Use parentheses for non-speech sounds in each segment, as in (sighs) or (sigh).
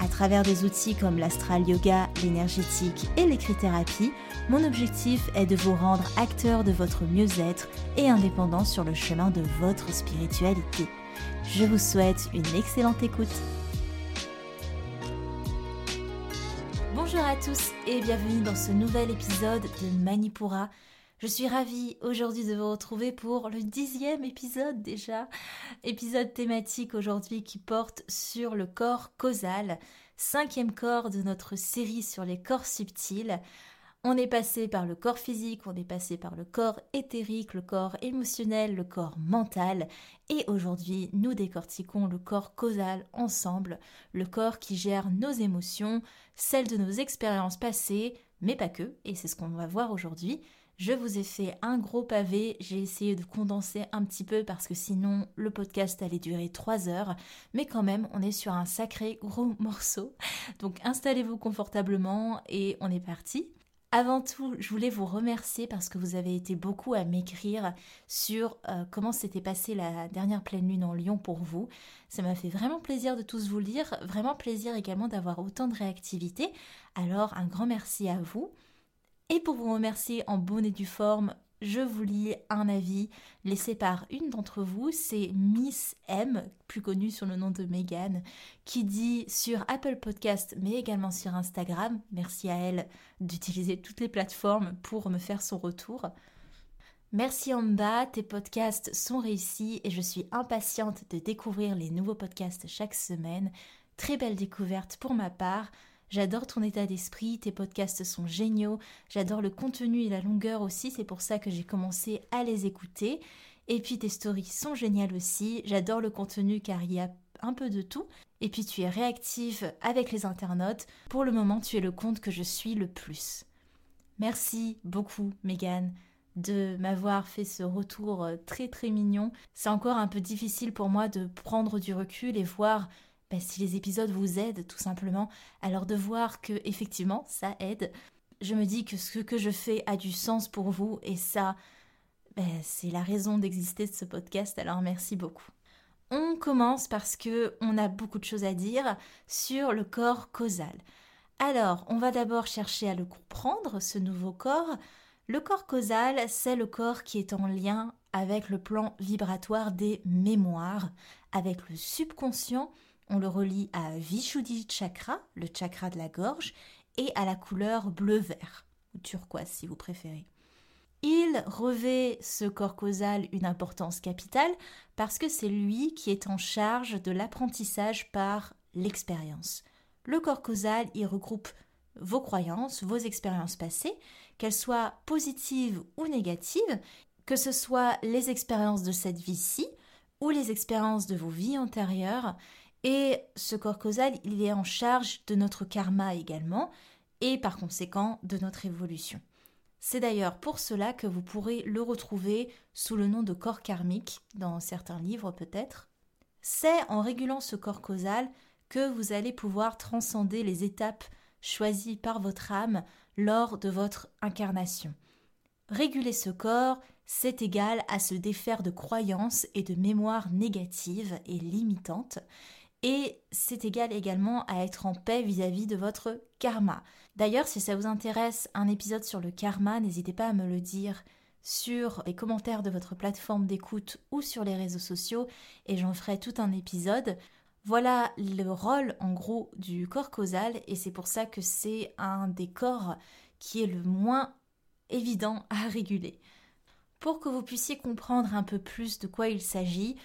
à travers des outils comme l'astral yoga, l'énergétique et l'écrit-thérapie, mon objectif est de vous rendre acteur de votre mieux-être et indépendant sur le chemin de votre spiritualité. Je vous souhaite une excellente écoute. Bonjour à tous et bienvenue dans ce nouvel épisode de Manipura. Je suis ravie aujourd'hui de vous retrouver pour le dixième épisode déjà. Épisode thématique aujourd'hui qui porte sur le corps causal, cinquième corps de notre série sur les corps subtils. On est passé par le corps physique, on est passé par le corps éthérique, le corps émotionnel, le corps mental, et aujourd'hui nous décortiquons le corps causal ensemble, le corps qui gère nos émotions, celles de nos expériences passées, mais pas que, et c'est ce qu'on va voir aujourd'hui. Je vous ai fait un gros pavé, j'ai essayé de condenser un petit peu parce que sinon le podcast allait durer 3 heures, mais quand même on est sur un sacré gros (laughs) morceau. Donc installez-vous confortablement et on est parti. Avant tout, je voulais vous remercier parce que vous avez été beaucoup à m'écrire sur euh, comment s'était passée la dernière pleine lune en Lyon pour vous. Ça m'a fait vraiment plaisir de tous vous lire, vraiment plaisir également d'avoir autant de réactivité. Alors un grand merci à vous. Et pour vous remercier en bonne et due forme, je vous lis un avis laissé par une d'entre vous, c'est Miss M, plus connue sur le nom de Megan, qui dit sur Apple Podcast mais également sur Instagram, merci à elle d'utiliser toutes les plateformes pour me faire son retour. Merci Amba, tes podcasts sont réussis et je suis impatiente de découvrir les nouveaux podcasts chaque semaine. Très belle découverte pour ma part. J'adore ton état d'esprit, tes podcasts sont géniaux, j'adore le contenu et la longueur aussi, c'est pour ça que j'ai commencé à les écouter. Et puis tes stories sont géniales aussi, j'adore le contenu car il y a un peu de tout. Et puis tu es réactive avec les internautes. Pour le moment, tu es le compte que je suis le plus. Merci beaucoup, Megan, de m'avoir fait ce retour euh, très très mignon. C'est encore un peu difficile pour moi de prendre du recul et voir ben, si les épisodes vous aident tout simplement, alors de voir que effectivement ça aide, je me dis que ce que je fais a du sens pour vous et ça, ben, c'est la raison d'exister de ce podcast. Alors merci beaucoup. On commence parce que on a beaucoup de choses à dire sur le corps causal. Alors, on va d'abord chercher à le comprendre, ce nouveau corps. Le corps causal, c'est le corps qui est en lien avec le plan vibratoire des mémoires, avec le subconscient on le relie à Vishuddhi Chakra, le chakra de la gorge, et à la couleur bleu-vert, ou turquoise si vous préférez. Il revêt ce corps causal une importance capitale parce que c'est lui qui est en charge de l'apprentissage par l'expérience. Le corps causal, il regroupe vos croyances, vos expériences passées, qu'elles soient positives ou négatives, que ce soit les expériences de cette vie-ci ou les expériences de vos vies antérieures, et ce corps causal, il est en charge de notre karma également, et par conséquent de notre évolution. C'est d'ailleurs pour cela que vous pourrez le retrouver sous le nom de corps karmique, dans certains livres peut-être. C'est en régulant ce corps causal que vous allez pouvoir transcender les étapes choisies par votre âme lors de votre incarnation. Réguler ce corps, c'est égal à se défaire de croyances et de mémoires négatives et limitantes, et c'est égal également à être en paix vis-à-vis de votre karma. D'ailleurs, si ça vous intéresse un épisode sur le karma, n'hésitez pas à me le dire sur les commentaires de votre plateforme d'écoute ou sur les réseaux sociaux et j'en ferai tout un épisode. Voilà le rôle en gros du corps causal et c'est pour ça que c'est un des corps qui est le moins évident à réguler. Pour que vous puissiez comprendre un peu plus de quoi il s'agit,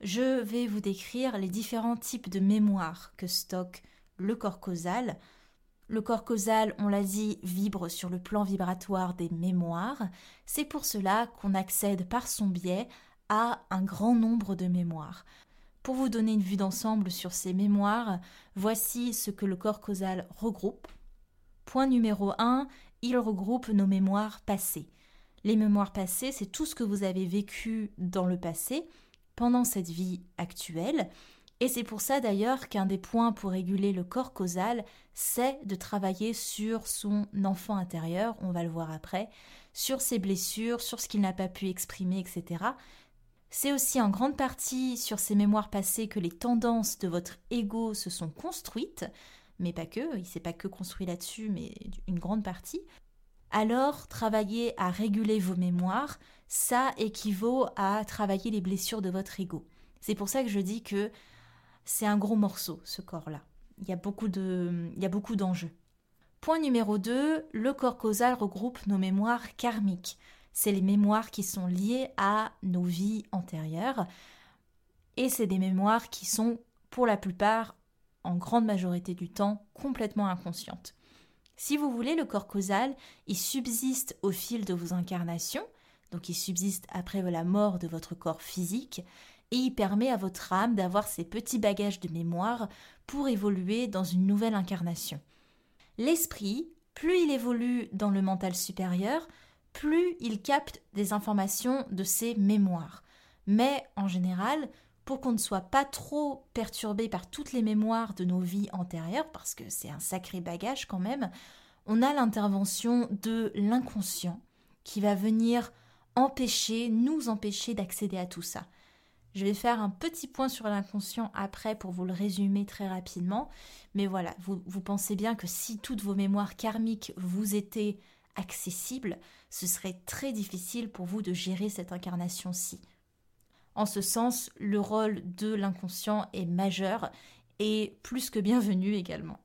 je vais vous décrire les différents types de mémoire que stocke le corps causal. Le corps causal, on l'a dit, vibre sur le plan vibratoire des mémoires. C'est pour cela qu'on accède par son biais à un grand nombre de mémoires. Pour vous donner une vue d'ensemble sur ces mémoires, voici ce que le corps causal regroupe. Point numéro 1, il regroupe nos mémoires passées. Les mémoires passées, c'est tout ce que vous avez vécu dans le passé, pendant cette vie actuelle, et c'est pour ça d'ailleurs qu'un des points pour réguler le corps causal, c'est de travailler sur son enfant intérieur, on va le voir après, sur ses blessures, sur ce qu'il n'a pas pu exprimer, etc. C'est aussi en grande partie sur ces mémoires passées que les tendances de votre ego se sont construites, mais pas que, il s'est pas que construit là-dessus, mais une grande partie. Alors, travailler à réguler vos mémoires, ça équivaut à travailler les blessures de votre ego. C'est pour ça que je dis que c'est un gros morceau, ce corps-là. Il y a beaucoup de, d'enjeux. Point numéro 2, le corps causal regroupe nos mémoires karmiques. C'est les mémoires qui sont liées à nos vies antérieures. Et c'est des mémoires qui sont, pour la plupart, en grande majorité du temps, complètement inconscientes. Si vous voulez, le corps causal, il subsiste au fil de vos incarnations, donc il subsiste après la mort de votre corps physique, et il permet à votre âme d'avoir ces petits bagages de mémoire pour évoluer dans une nouvelle incarnation. L'esprit, plus il évolue dans le mental supérieur, plus il capte des informations de ses mémoires. Mais en général, pour qu'on ne soit pas trop perturbé par toutes les mémoires de nos vies antérieures, parce que c'est un sacré bagage quand même, on a l'intervention de l'inconscient qui va venir empêcher, nous empêcher d'accéder à tout ça. Je vais faire un petit point sur l'inconscient après pour vous le résumer très rapidement. Mais voilà, vous, vous pensez bien que si toutes vos mémoires karmiques vous étaient accessibles, ce serait très difficile pour vous de gérer cette incarnation-ci. En ce sens, le rôle de l'inconscient est majeur et plus que bienvenu également.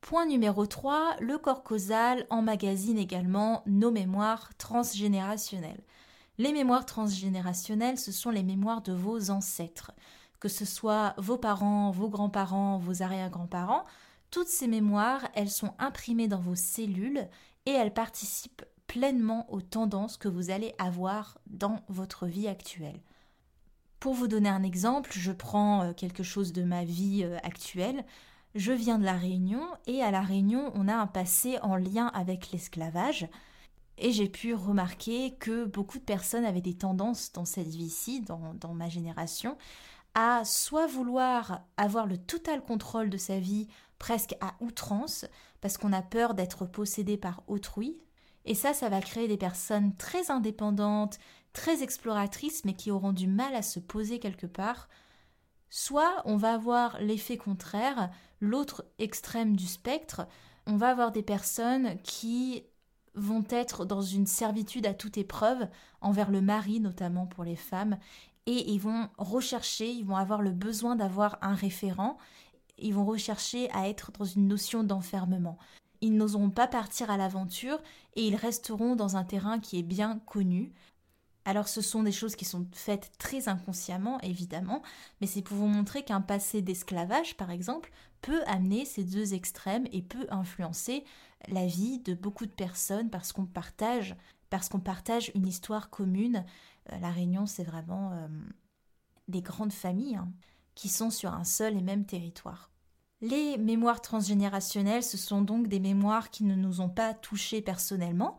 Point numéro 3, le corps causal emmagasine également nos mémoires transgénérationnelles. Les mémoires transgénérationnelles, ce sont les mémoires de vos ancêtres, que ce soit vos parents, vos grands-parents, vos arrière-grands-parents. Toutes ces mémoires, elles sont imprimées dans vos cellules et elles participent pleinement aux tendances que vous allez avoir dans votre vie actuelle. Pour vous donner un exemple, je prends euh, quelque chose de ma vie euh, actuelle. Je viens de la Réunion et à la Réunion, on a un passé en lien avec l'esclavage. Et j'ai pu remarquer que beaucoup de personnes avaient des tendances dans cette vie-ci, dans, dans ma génération, à soit vouloir avoir le total contrôle de sa vie presque à outrance, parce qu'on a peur d'être possédé par autrui. Et ça, ça va créer des personnes très indépendantes, très exploratrices, mais qui auront du mal à se poser quelque part. Soit on va avoir l'effet contraire, l'autre extrême du spectre, on va avoir des personnes qui vont être dans une servitude à toute épreuve envers le mari, notamment pour les femmes, et ils vont rechercher, ils vont avoir le besoin d'avoir un référent, ils vont rechercher à être dans une notion d'enfermement. Ils n'oseront pas partir à l'aventure et ils resteront dans un terrain qui est bien connu. Alors ce sont des choses qui sont faites très inconsciemment, évidemment, mais c'est pour vous montrer qu'un passé d'esclavage, par exemple, peut amener ces deux extrêmes et peut influencer la vie de beaucoup de personnes parce qu'on partage, parce qu'on partage une histoire commune. Euh, la Réunion, c'est vraiment euh, des grandes familles hein, qui sont sur un seul et même territoire. Les mémoires transgénérationnelles, ce sont donc des mémoires qui ne nous ont pas touchés personnellement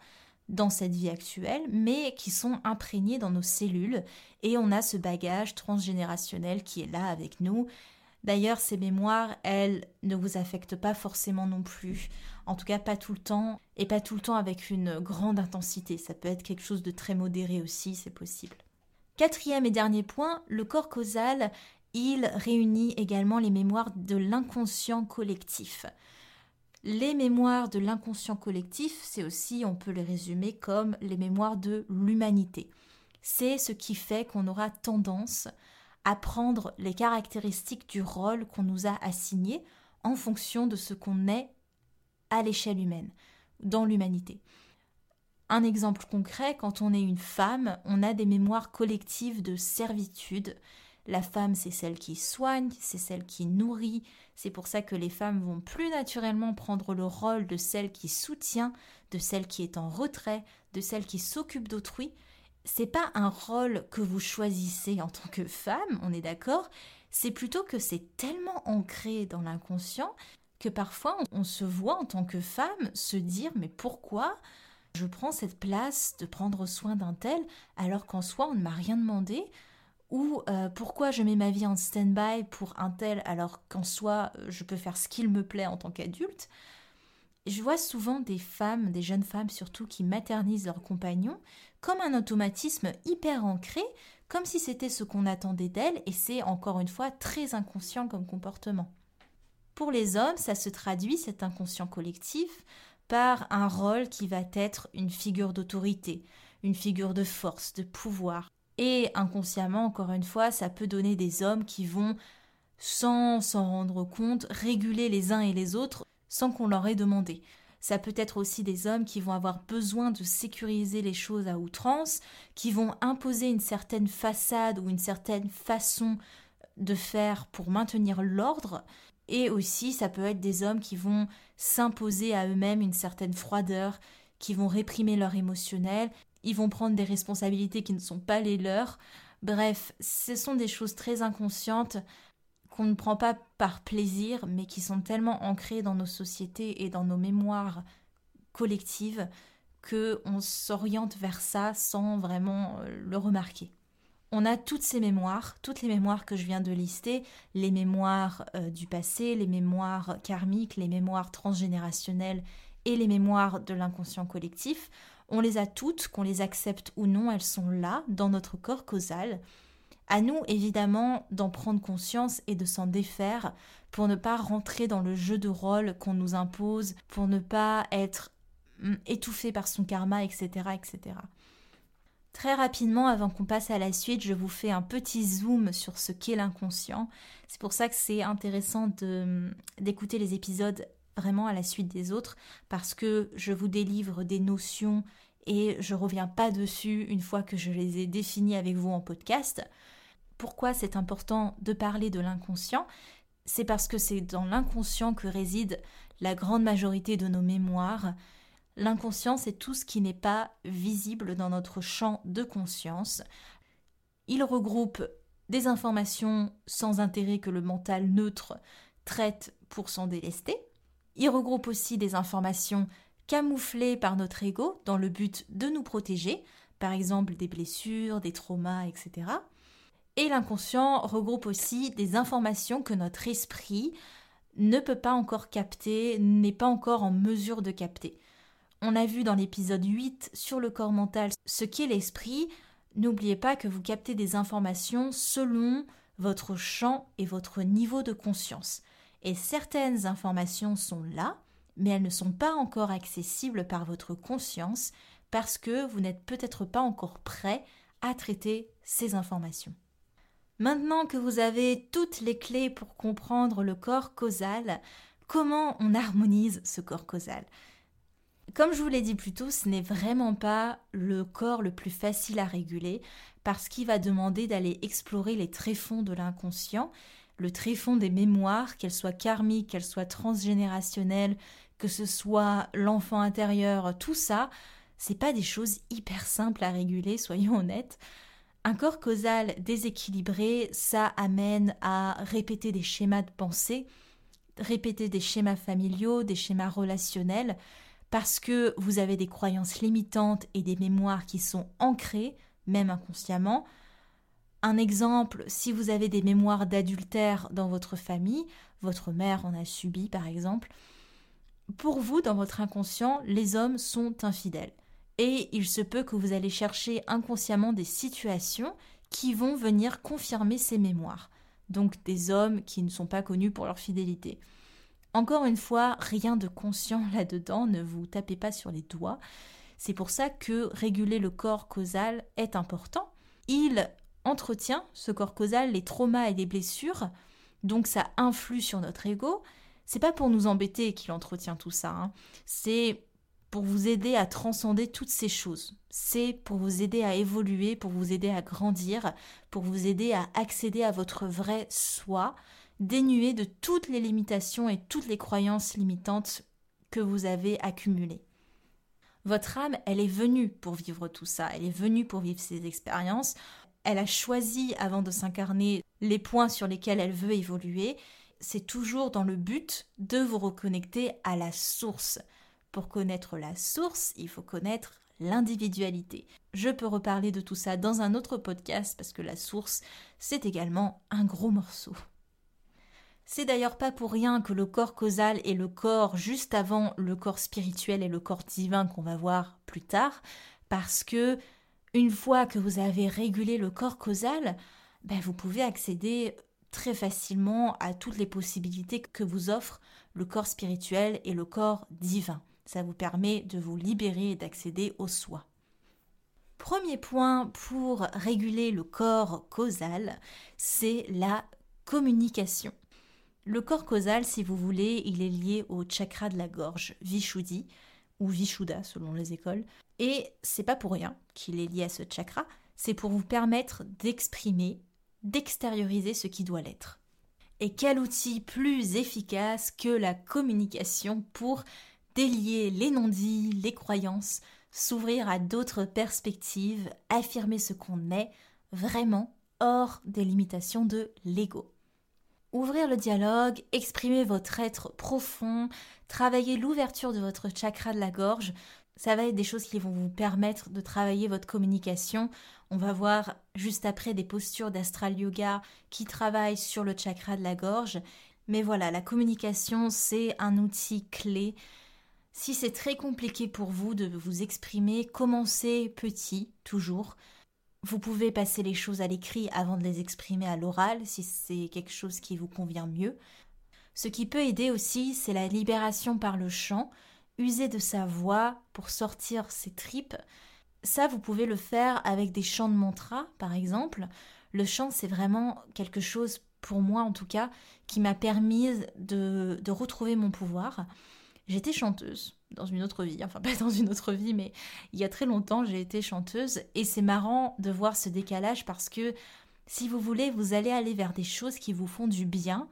dans cette vie actuelle, mais qui sont imprégnées dans nos cellules, et on a ce bagage transgénérationnel qui est là avec nous, D'ailleurs, ces mémoires, elles ne vous affectent pas forcément non plus. En tout cas, pas tout le temps, et pas tout le temps avec une grande intensité. Ça peut être quelque chose de très modéré aussi, c'est possible. Quatrième et dernier point, le corps causal, il réunit également les mémoires de l'inconscient collectif. Les mémoires de l'inconscient collectif, c'est aussi, on peut les résumer comme les mémoires de l'humanité. C'est ce qui fait qu'on aura tendance apprendre les caractéristiques du rôle qu'on nous a assigné en fonction de ce qu'on est à l'échelle humaine, dans l'humanité. Un exemple concret, quand on est une femme, on a des mémoires collectives de servitude. La femme, c'est celle qui soigne, c'est celle qui nourrit. C'est pour ça que les femmes vont plus naturellement prendre le rôle de celle qui soutient, de celle qui est en retrait, de celle qui s'occupe d'autrui, c'est pas un rôle que vous choisissez en tant que femme, on est d'accord, c'est plutôt que c'est tellement ancré dans l'inconscient que parfois on se voit en tant que femme se dire mais pourquoi je prends cette place de prendre soin d'un tel alors qu'en soi on ne m'a rien demandé? Ou euh, pourquoi je mets ma vie en stand-by pour un tel alors qu'en soi je peux faire ce qu'il me plaît en tant qu'adulte? Je vois souvent des femmes, des jeunes femmes surtout, qui maternisent leurs compagnons comme un automatisme hyper ancré, comme si c'était ce qu'on attendait d'elles, et c'est encore une fois très inconscient comme comportement. Pour les hommes, ça se traduit, cet inconscient collectif, par un rôle qui va être une figure d'autorité, une figure de force, de pouvoir. Et inconsciemment, encore une fois, ça peut donner des hommes qui vont, sans s'en rendre compte, réguler les uns et les autres sans qu'on leur ait demandé. Ça peut être aussi des hommes qui vont avoir besoin de sécuriser les choses à outrance, qui vont imposer une certaine façade ou une certaine façon de faire pour maintenir l'ordre. Et aussi, ça peut être des hommes qui vont s'imposer à eux-mêmes une certaine froideur, qui vont réprimer leur émotionnel, ils vont prendre des responsabilités qui ne sont pas les leurs. Bref, ce sont des choses très inconscientes qu'on ne prend pas par plaisir, mais qui sont tellement ancrées dans nos sociétés et dans nos mémoires collectives que on s'oriente vers ça sans vraiment euh, le remarquer. On a toutes ces mémoires, toutes les mémoires que je viens de lister, les mémoires euh, du passé, les mémoires karmiques, les mémoires transgénérationnelles et les mémoires de l'inconscient collectif. On les a toutes, qu'on les accepte ou non, elles sont là, dans notre corps causal. À nous, évidemment, d'en prendre conscience et de s'en défaire pour ne pas rentrer dans le jeu de rôle qu'on nous impose, pour ne pas être hum, étouffé par son karma, etc., etc. Très rapidement, avant qu'on passe à la suite, je vous fais un petit zoom sur ce qu'est l'inconscient. C'est pour ça que c'est intéressant hum, d'écouter les épisodes vraiment à la suite des autres, parce que je vous délivre des notions et je reviens pas dessus une fois que je les ai définies avec vous en podcast pourquoi c'est important de parler de l'inconscient? C'est parce que c'est dans l'inconscient que réside la grande majorité de nos mémoires. L'inconscient, c'est tout ce qui n'est pas visible dans notre champ de conscience. Il regroupe des informations sans intérêt que le mental neutre traite pour s'en délester. Il regroupe aussi des informations camouflées par notre ego dans le but de nous protéger, par exemple des blessures, des traumas, etc. Et l'inconscient regroupe aussi des informations que notre esprit ne peut pas encore capter, n'est pas encore en mesure de capter. On a vu dans l'épisode 8 sur le corps mental ce qu'est l'esprit. N'oubliez pas que vous captez des informations selon votre champ et votre niveau de conscience. Et certaines informations sont là, mais elles ne sont pas encore accessibles par votre conscience parce que vous n'êtes peut-être pas encore prêt à traiter ces informations. Maintenant que vous avez toutes les clés pour comprendre le corps causal, comment on harmonise ce corps causal? Comme je vous l'ai dit plus tôt, ce n'est vraiment pas le corps le plus facile à réguler parce qu'il va demander d'aller explorer les tréfonds de l'inconscient, le tréfond des mémoires, qu'elles soient karmiques, qu'elles soient transgénérationnelles, que ce soit l'enfant intérieur, tout ça, c'est pas des choses hyper simples à réguler, (laughs) soyons honnêtes. Un corps causal déséquilibré, ça amène à répéter des schémas de pensée, répéter des schémas familiaux, des schémas relationnels, parce que vous avez des croyances limitantes et des mémoires qui sont ancrées, même inconsciemment. Un exemple, si vous avez des mémoires d'adultère dans votre famille, votre mère en a subi par exemple, pour vous, dans votre inconscient, les hommes sont infidèles et il se peut que vous allez chercher inconsciemment des situations qui vont venir confirmer ces mémoires. Donc des hommes qui ne sont pas connus pour leur fidélité. Encore une fois, rien de conscient (laughs) là-dedans, ne vous tapez pas sur les doigts. C'est pour ça que réguler le corps causal est important. Il entretient, ce corps causal, les traumas et les blessures, donc ça influe sur notre ego. C'est pas pour nous embêter qu'il entretient tout ça, hein. c'est pour vous aider à transcender toutes ces choses. C'est pour vous aider à évoluer, pour vous aider à grandir, pour vous aider à accéder à votre vrai soi, dénué de toutes les limitations et toutes les croyances limitantes que vous avez accumulées. Votre âme, elle est venue pour vivre tout ça, elle est venue pour vivre ces expériences, elle a choisi avant de s'incarner les points sur lesquels elle veut évoluer, c'est toujours dans le but de vous reconnecter à la source. Pour connaître la source, il faut connaître l'individualité. Je peux reparler de tout ça dans un autre podcast parce que la source, c'est également un gros morceau. C'est d'ailleurs pas pour rien que le corps causal est le corps juste avant le corps spirituel et le corps divin qu'on va voir plus tard, parce que une fois que vous avez régulé le corps causal, ben vous pouvez accéder très facilement à toutes les possibilités que vous offrent le corps spirituel et le corps divin. Ça vous permet de vous libérer et d'accéder au soi. Premier point pour réguler le corps causal, c'est la communication. Le corps causal, si vous voulez, il est lié au chakra de la gorge, Vishuddhi, ou Vishuddha selon les écoles. Et c'est pas pour rien qu'il est lié à ce chakra, c'est pour vous permettre d'exprimer, d'extérioriser ce qui doit l'être. Et quel outil plus efficace que la communication pour délier les non-dits, les croyances, s'ouvrir à d'autres perspectives, affirmer ce qu'on est vraiment hors des limitations de l'ego. Ouvrir le dialogue, exprimer votre être profond, travailler l'ouverture de votre chakra de la gorge, ça va être des choses qui vont vous permettre de travailler votre communication. On va voir juste après des postures d'astral yoga qui travaillent sur le chakra de la gorge. Mais voilà, la communication, c'est un outil clé. Si c'est très compliqué pour vous de vous exprimer, commencez petit, toujours. Vous pouvez passer les choses à l'écrit avant de les exprimer à l'oral si c'est quelque chose qui vous convient mieux. Ce qui peut aider aussi, c'est la libération par le chant, user de sa voix pour sortir ses tripes. Ça, vous pouvez le faire avec des chants de mantra, par exemple. Le chant, c'est vraiment quelque chose, pour moi en tout cas, qui m'a permis de, de retrouver mon pouvoir. J'étais chanteuse dans une autre vie, enfin pas dans une autre vie, mais il y a très longtemps j'ai été chanteuse et c'est marrant de voir ce décalage parce que si vous voulez, vous allez aller vers des choses qui vous font du bien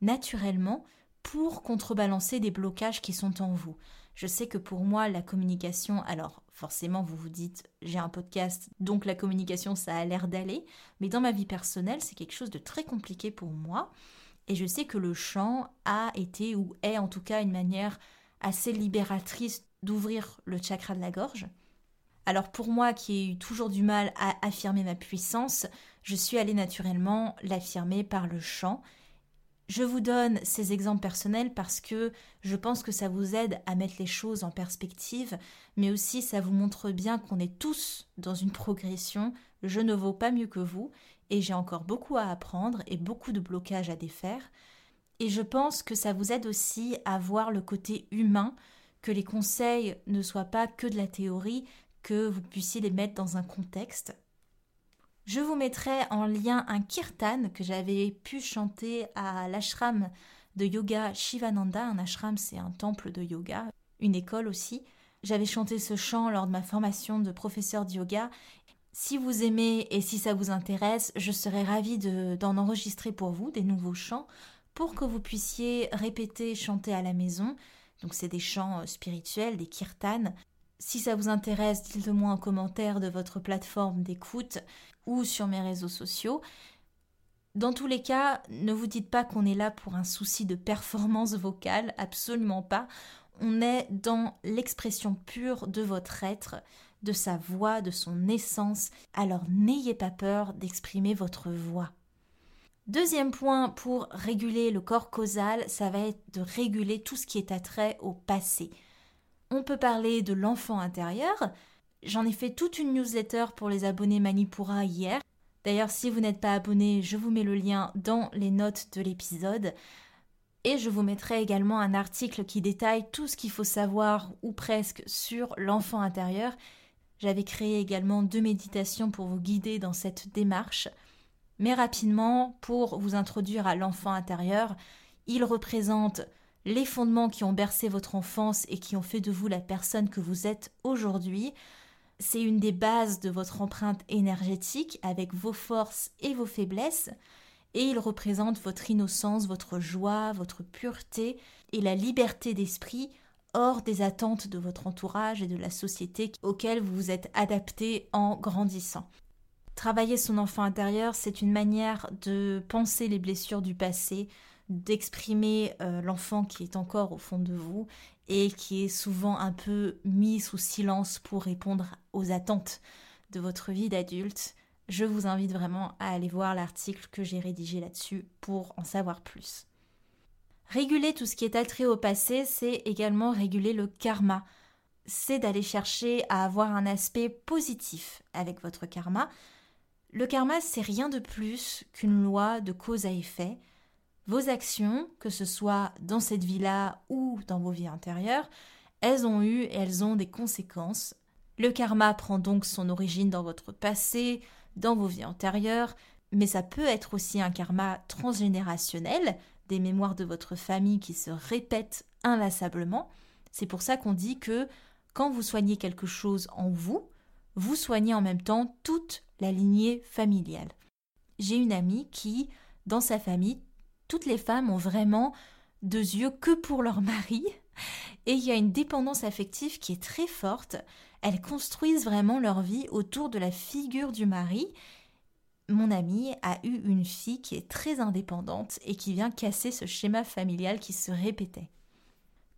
naturellement pour contrebalancer des blocages qui sont en vous. Je sais que pour moi, la communication, alors forcément, vous vous dites, j'ai un podcast, donc la communication, ça a l'air d'aller, mais dans ma vie personnelle, c'est quelque chose de très compliqué pour moi. Et je sais que le chant a été ou est en tout cas une manière assez libératrice d'ouvrir le chakra de la gorge. Alors pour moi qui ai eu toujours du mal à affirmer ma puissance, je suis allée naturellement l'affirmer par le chant. Je vous donne ces exemples personnels parce que je pense que ça vous aide à mettre les choses en perspective, mais aussi ça vous montre bien qu'on est tous dans une progression, je ne vaux pas mieux que vous, et j'ai encore beaucoup à apprendre et beaucoup de blocages à défaire. Et je pense que ça vous aide aussi à voir le côté humain, que les conseils ne soient pas que de la théorie, que vous puissiez les mettre dans un contexte. Je vous mettrai en lien un kirtan que j'avais pu chanter à l'ashram de yoga Shivananda. Un ashram, c'est un temple de yoga, une école aussi. J'avais chanté ce chant lors de ma formation de professeur de yoga. Si vous aimez et si ça vous intéresse, je serais ravie d'en enregistrer pour vous des nouveaux chants pour que vous puissiez répéter, chanter à la maison. Donc c'est des chants euh, spirituels, des kirtans. Si ça vous intéresse, dites-le moi en commentaire de votre plateforme d'écoute ou sur mes réseaux sociaux. Dans tous les cas, ne vous dites pas qu'on est là pour un souci de performance vocale, absolument pas. On est dans l'expression pure de votre être, de sa voix, de son essence. Alors n'ayez pas peur d'exprimer votre voix. Deuxième point pour réguler le corps causal, ça va être de réguler tout ce qui est attrait au passé. On peut parler de l'enfant intérieur. J'en ai fait toute une newsletter pour les abonnés Manipura hier. D'ailleurs, si vous n'êtes pas abonné, je vous mets le lien dans les notes de l'épisode. Et je vous mettrai également un article qui détaille tout ce qu'il faut savoir, ou presque, sur l'enfant intérieur. J'avais créé également deux méditations pour vous guider dans cette démarche. Mais rapidement, pour vous introduire à l'enfant intérieur, il représente les fondements qui ont bercé votre enfance et qui ont fait de vous la personne que vous êtes aujourd'hui. C'est une des bases de votre empreinte énergétique avec vos forces et vos faiblesses. Et il représente votre innocence, votre joie, votre pureté et la liberté d'esprit hors des attentes de votre entourage et de la société auxquelles vous vous êtes adapté en grandissant. Travailler son enfant intérieur, c'est une manière de penser les blessures du passé, d'exprimer euh, l'enfant qui est encore au fond de vous et qui est souvent un peu mis sous silence pour répondre aux attentes de votre vie d'adulte, je vous invite vraiment à aller voir l'article que j'ai rédigé là-dessus pour en savoir plus. Réguler tout ce qui est attrait au passé, c'est également réguler le karma. C'est d'aller chercher à avoir un aspect positif avec votre karma. Le karma, c'est rien de plus qu'une loi de cause à effet. Vos actions, que ce soit dans cette vie-là ou dans vos vies antérieures, elles ont eu et elles ont des conséquences. Le karma prend donc son origine dans votre passé, dans vos vies antérieures, mais ça peut être aussi un karma transgénérationnel, des mémoires de votre famille qui se répètent inlassablement. C'est pour ça qu'on dit que quand vous soignez quelque chose en vous, vous soignez en même temps toute la lignée familiale. J'ai une amie qui, dans sa famille, toutes les femmes ont vraiment deux yeux que pour leur mari, (laughs) et il y a une dépendance affective qui est très forte. Elles construisent vraiment leur vie autour de la figure du mari, mon amie a eu une fille qui est très indépendante et qui vient casser ce schéma familial qui se répétait.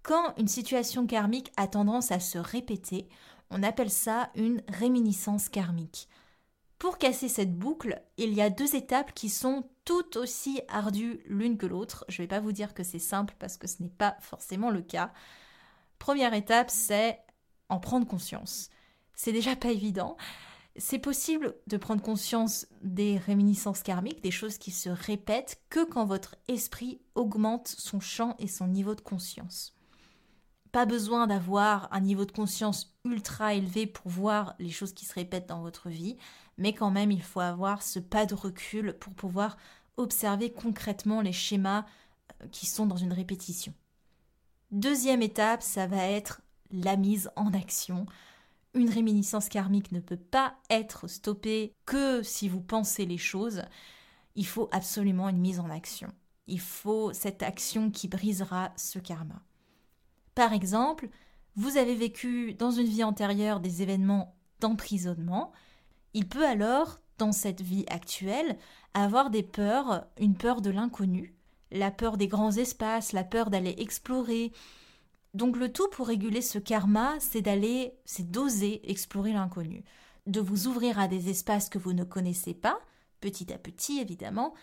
Quand une situation karmique a tendance à se répéter, on appelle ça une réminiscence karmique. Pour casser cette boucle, il y a deux étapes qui sont tout aussi ardues l'une que l'autre. Je ne vais pas vous dire que c'est simple parce que ce n'est pas forcément le cas. Première étape, c'est en prendre conscience. C'est déjà pas évident. C'est possible de prendre conscience des réminiscences karmiques, des choses qui se répètent, que quand votre esprit augmente son champ et son niveau de conscience. Pas besoin d'avoir un niveau de conscience ultra élevé pour voir les choses qui se répètent dans votre vie, mais quand même il faut avoir ce pas de recul pour pouvoir observer concrètement les schémas euh, qui sont dans une répétition. Deuxième étape, ça va être la mise en action une réminiscence karmique ne peut pas être stoppée que si vous pensez les choses. Il faut absolument une mise en action. Il faut cette action qui brisera ce karma. Par exemple, vous avez vécu dans une vie antérieure des événements d'emprisonnement. Il peut alors, dans cette vie actuelle, avoir des peurs, une peur de l'inconnu, la peur des grands espaces, la peur d'aller explorer, donc le tout pour réguler ce karma, c'est d'aller, c'est d'oser explorer l'inconnu, de vous ouvrir à des espaces que vous ne connaissez pas, petit à petit évidemment.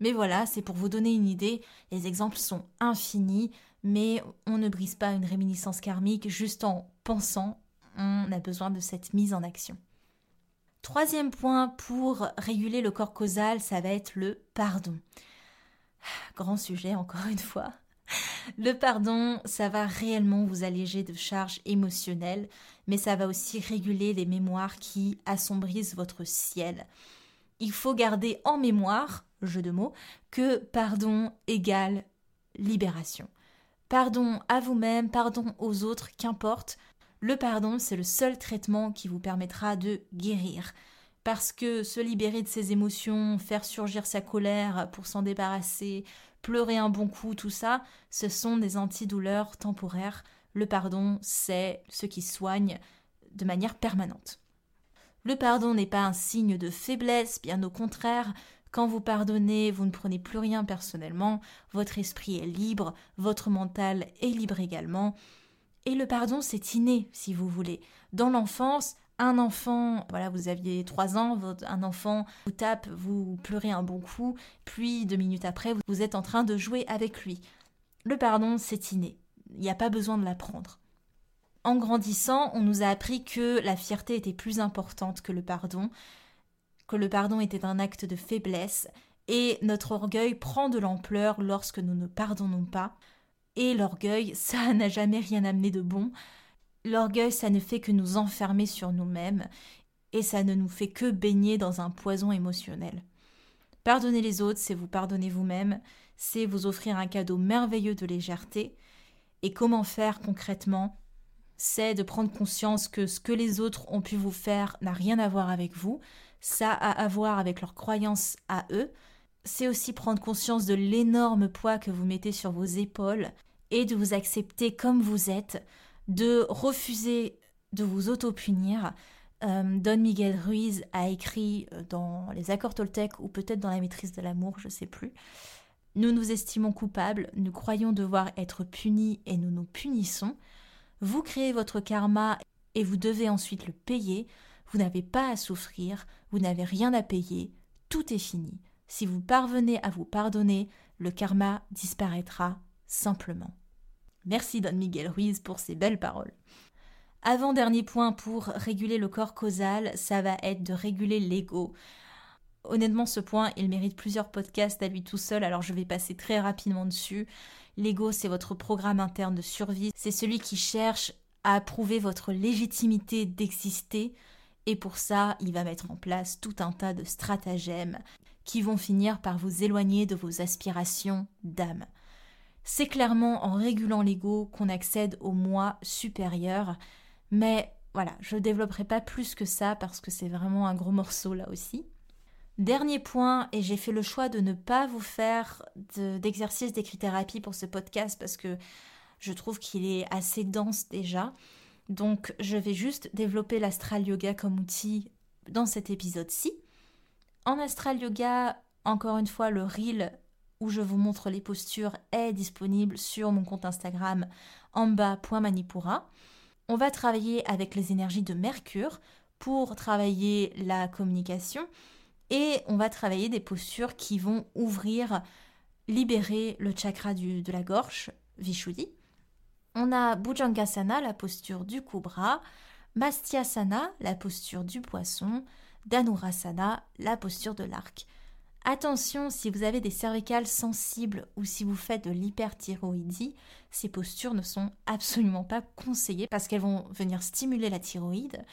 Mais voilà, c'est pour vous donner une idée, les exemples sont infinis, mais on ne brise pas une réminiscence karmique juste en pensant, on a besoin de cette mise en action. Troisième point pour réguler le corps causal, ça va être le pardon. (sighs) Grand sujet encore une fois. Le pardon, ça va réellement vous alléger de charges émotionnelles, mais ça va aussi réguler les mémoires qui assombrissent votre ciel. Il faut garder en mémoire, jeu de mots, que pardon égale libération. Pardon à vous-même, pardon aux autres, qu'importe. Le pardon, c'est le seul traitement qui vous permettra de guérir. Parce que se libérer de ses émotions, faire surgir sa colère pour s'en débarrasser, pleurer un bon coup, tout ça, ce sont des antidouleurs temporaires. Le pardon, c'est ce qui soigne de manière permanente. Le pardon n'est pas un signe de faiblesse, bien au contraire. Quand vous pardonnez, vous ne prenez plus rien personnellement, votre esprit est libre, votre mental est libre également. Et le pardon, c'est inné, si vous voulez. Dans l'enfance, un enfant, voilà, vous aviez trois ans, un enfant vous tape, vous pleurez un bon coup, puis deux minutes après, vous êtes en train de jouer avec lui. Le pardon, c'est inné. Il n'y a pas besoin de l'apprendre. En grandissant, on nous a appris que la fierté était plus importante que le pardon, que le pardon était un acte de faiblesse, et notre orgueil prend de l'ampleur lorsque nous ne pardonnons pas. Et l'orgueil, ça n'a jamais rien amené de bon. L'orgueil, ça ne fait que nous enfermer sur nous-mêmes et ça ne nous fait que baigner dans un poison émotionnel. Pardonner les autres, c'est vous pardonner vous-même, c'est vous offrir un cadeau merveilleux de légèreté. Et comment faire concrètement? C'est de prendre conscience que ce que les autres ont pu vous faire n'a rien à voir avec vous, ça a à voir avec leurs croyances à eux. C'est aussi prendre conscience de l'énorme poids que vous mettez sur vos épaules et de vous accepter comme vous êtes, de refuser de vous auto-punir. Euh, Don Miguel Ruiz a écrit euh, dans les accords Toltec ou peut-être dans la maîtrise de l'amour, je ne sais plus. Nous nous estimons coupables, nous croyons devoir être punis et nous nous punissons. Vous créez votre karma et vous devez ensuite le payer. Vous n'avez pas à souffrir, vous n'avez rien à payer, tout est fini. Si vous parvenez à vous pardonner, le karma disparaîtra simplement. Merci Don Miguel Ruiz pour ces belles paroles. Avant-dernier point pour réguler le corps causal, ça va être de réguler l'ego. Honnêtement, ce point, il mérite plusieurs podcasts à lui tout seul, alors je vais passer très rapidement dessus. L'ego, c'est votre programme interne de survie, c'est celui qui cherche à prouver votre légitimité d'exister, et pour ça, il va mettre en place tout un tas de stratagèmes qui vont finir par vous éloigner de vos aspirations d'âme. C'est clairement en régulant l'ego qu'on accède au moi supérieur, mais voilà, je ne développerai pas plus que ça parce que c'est vraiment un gros morceau là aussi. Dernier point, et j'ai fait le choix de ne pas vous faire d'exercice d'écrit-thérapie pour ce podcast parce que je trouve qu'il est assez dense déjà. Donc je vais juste développer l'astral yoga comme outil dans cet épisode-ci. En astral yoga, encore une fois, le reel où je vous montre les postures est disponible sur mon compte Instagram amba.manipura. On va travailler avec les énergies de Mercure pour travailler la communication et on va travailler des postures qui vont ouvrir, libérer le chakra de la gorge, Vishuddhi. On a Bhujangasana, la posture du cobra, Mastyasana, la posture du poisson, Dhanurasana, la posture de l'arc. Attention, si vous avez des cervicales sensibles ou si vous faites de l'hyperthyroïdie, ces postures ne sont absolument pas conseillées parce qu'elles vont venir stimuler la thyroïde.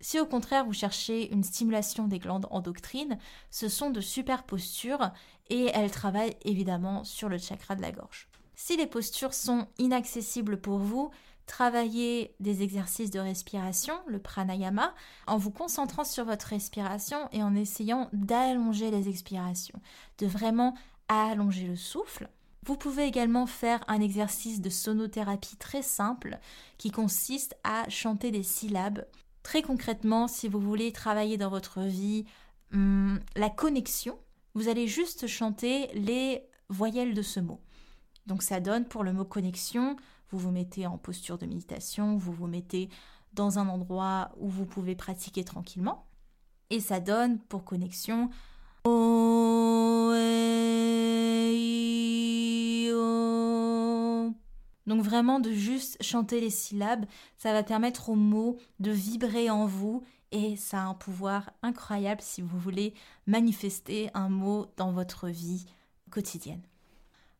Si au contraire vous cherchez une stimulation des glandes endocrines, ce sont de super postures et elles travaillent évidemment sur le chakra de la gorge. Si les postures sont inaccessibles pour vous, travaillez des exercices de respiration, le pranayama, en vous concentrant sur votre respiration et en essayant d'allonger les expirations, de vraiment allonger le souffle. Vous pouvez également faire un exercice de sonothérapie très simple qui consiste à chanter des syllabes. Très concrètement, si vous voulez travailler dans votre vie hum, la connexion, vous allez juste chanter les voyelles de ce mot. Donc ça donne pour le mot connexion, vous vous mettez en posture de méditation, vous vous mettez dans un endroit où vous pouvez pratiquer tranquillement. Et ça donne pour connexion donc vraiment de juste chanter les syllabes, ça va permettre aux mots de vibrer en vous et ça a un pouvoir incroyable si vous voulez manifester un mot dans votre vie quotidienne.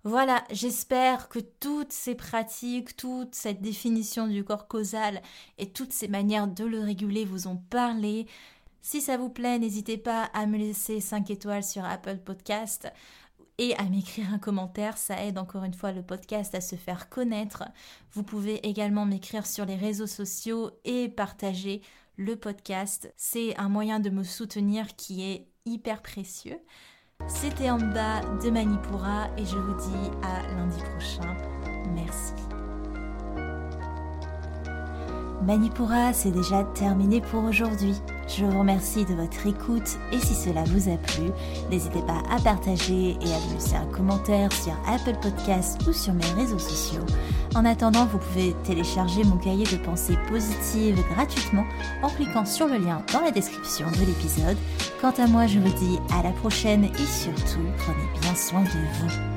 Voilà, j'espère que toutes ces pratiques, toute cette définition du corps causal et toutes ces manières de le réguler vous ont parlé. Si ça vous plaît, n'hésitez pas à me laisser 5 étoiles sur Apple Podcast et à m'écrire un commentaire, ça aide encore une fois le podcast à se faire connaître. Vous pouvez également m'écrire sur les réseaux sociaux et partager le podcast. C'est un moyen de me soutenir qui est hyper précieux. C'était en bas de Manipura et je vous dis à lundi prochain. Merci. Manipura, c'est déjà terminé pour aujourd'hui. Je vous remercie de votre écoute et si cela vous a plu, n'hésitez pas à partager et à me laisser un commentaire sur Apple Podcasts ou sur mes réseaux sociaux. En attendant, vous pouvez télécharger mon cahier de pensées positives gratuitement en cliquant sur le lien dans la description de l'épisode. Quant à moi, je vous dis à la prochaine et surtout, prenez bien soin de vous.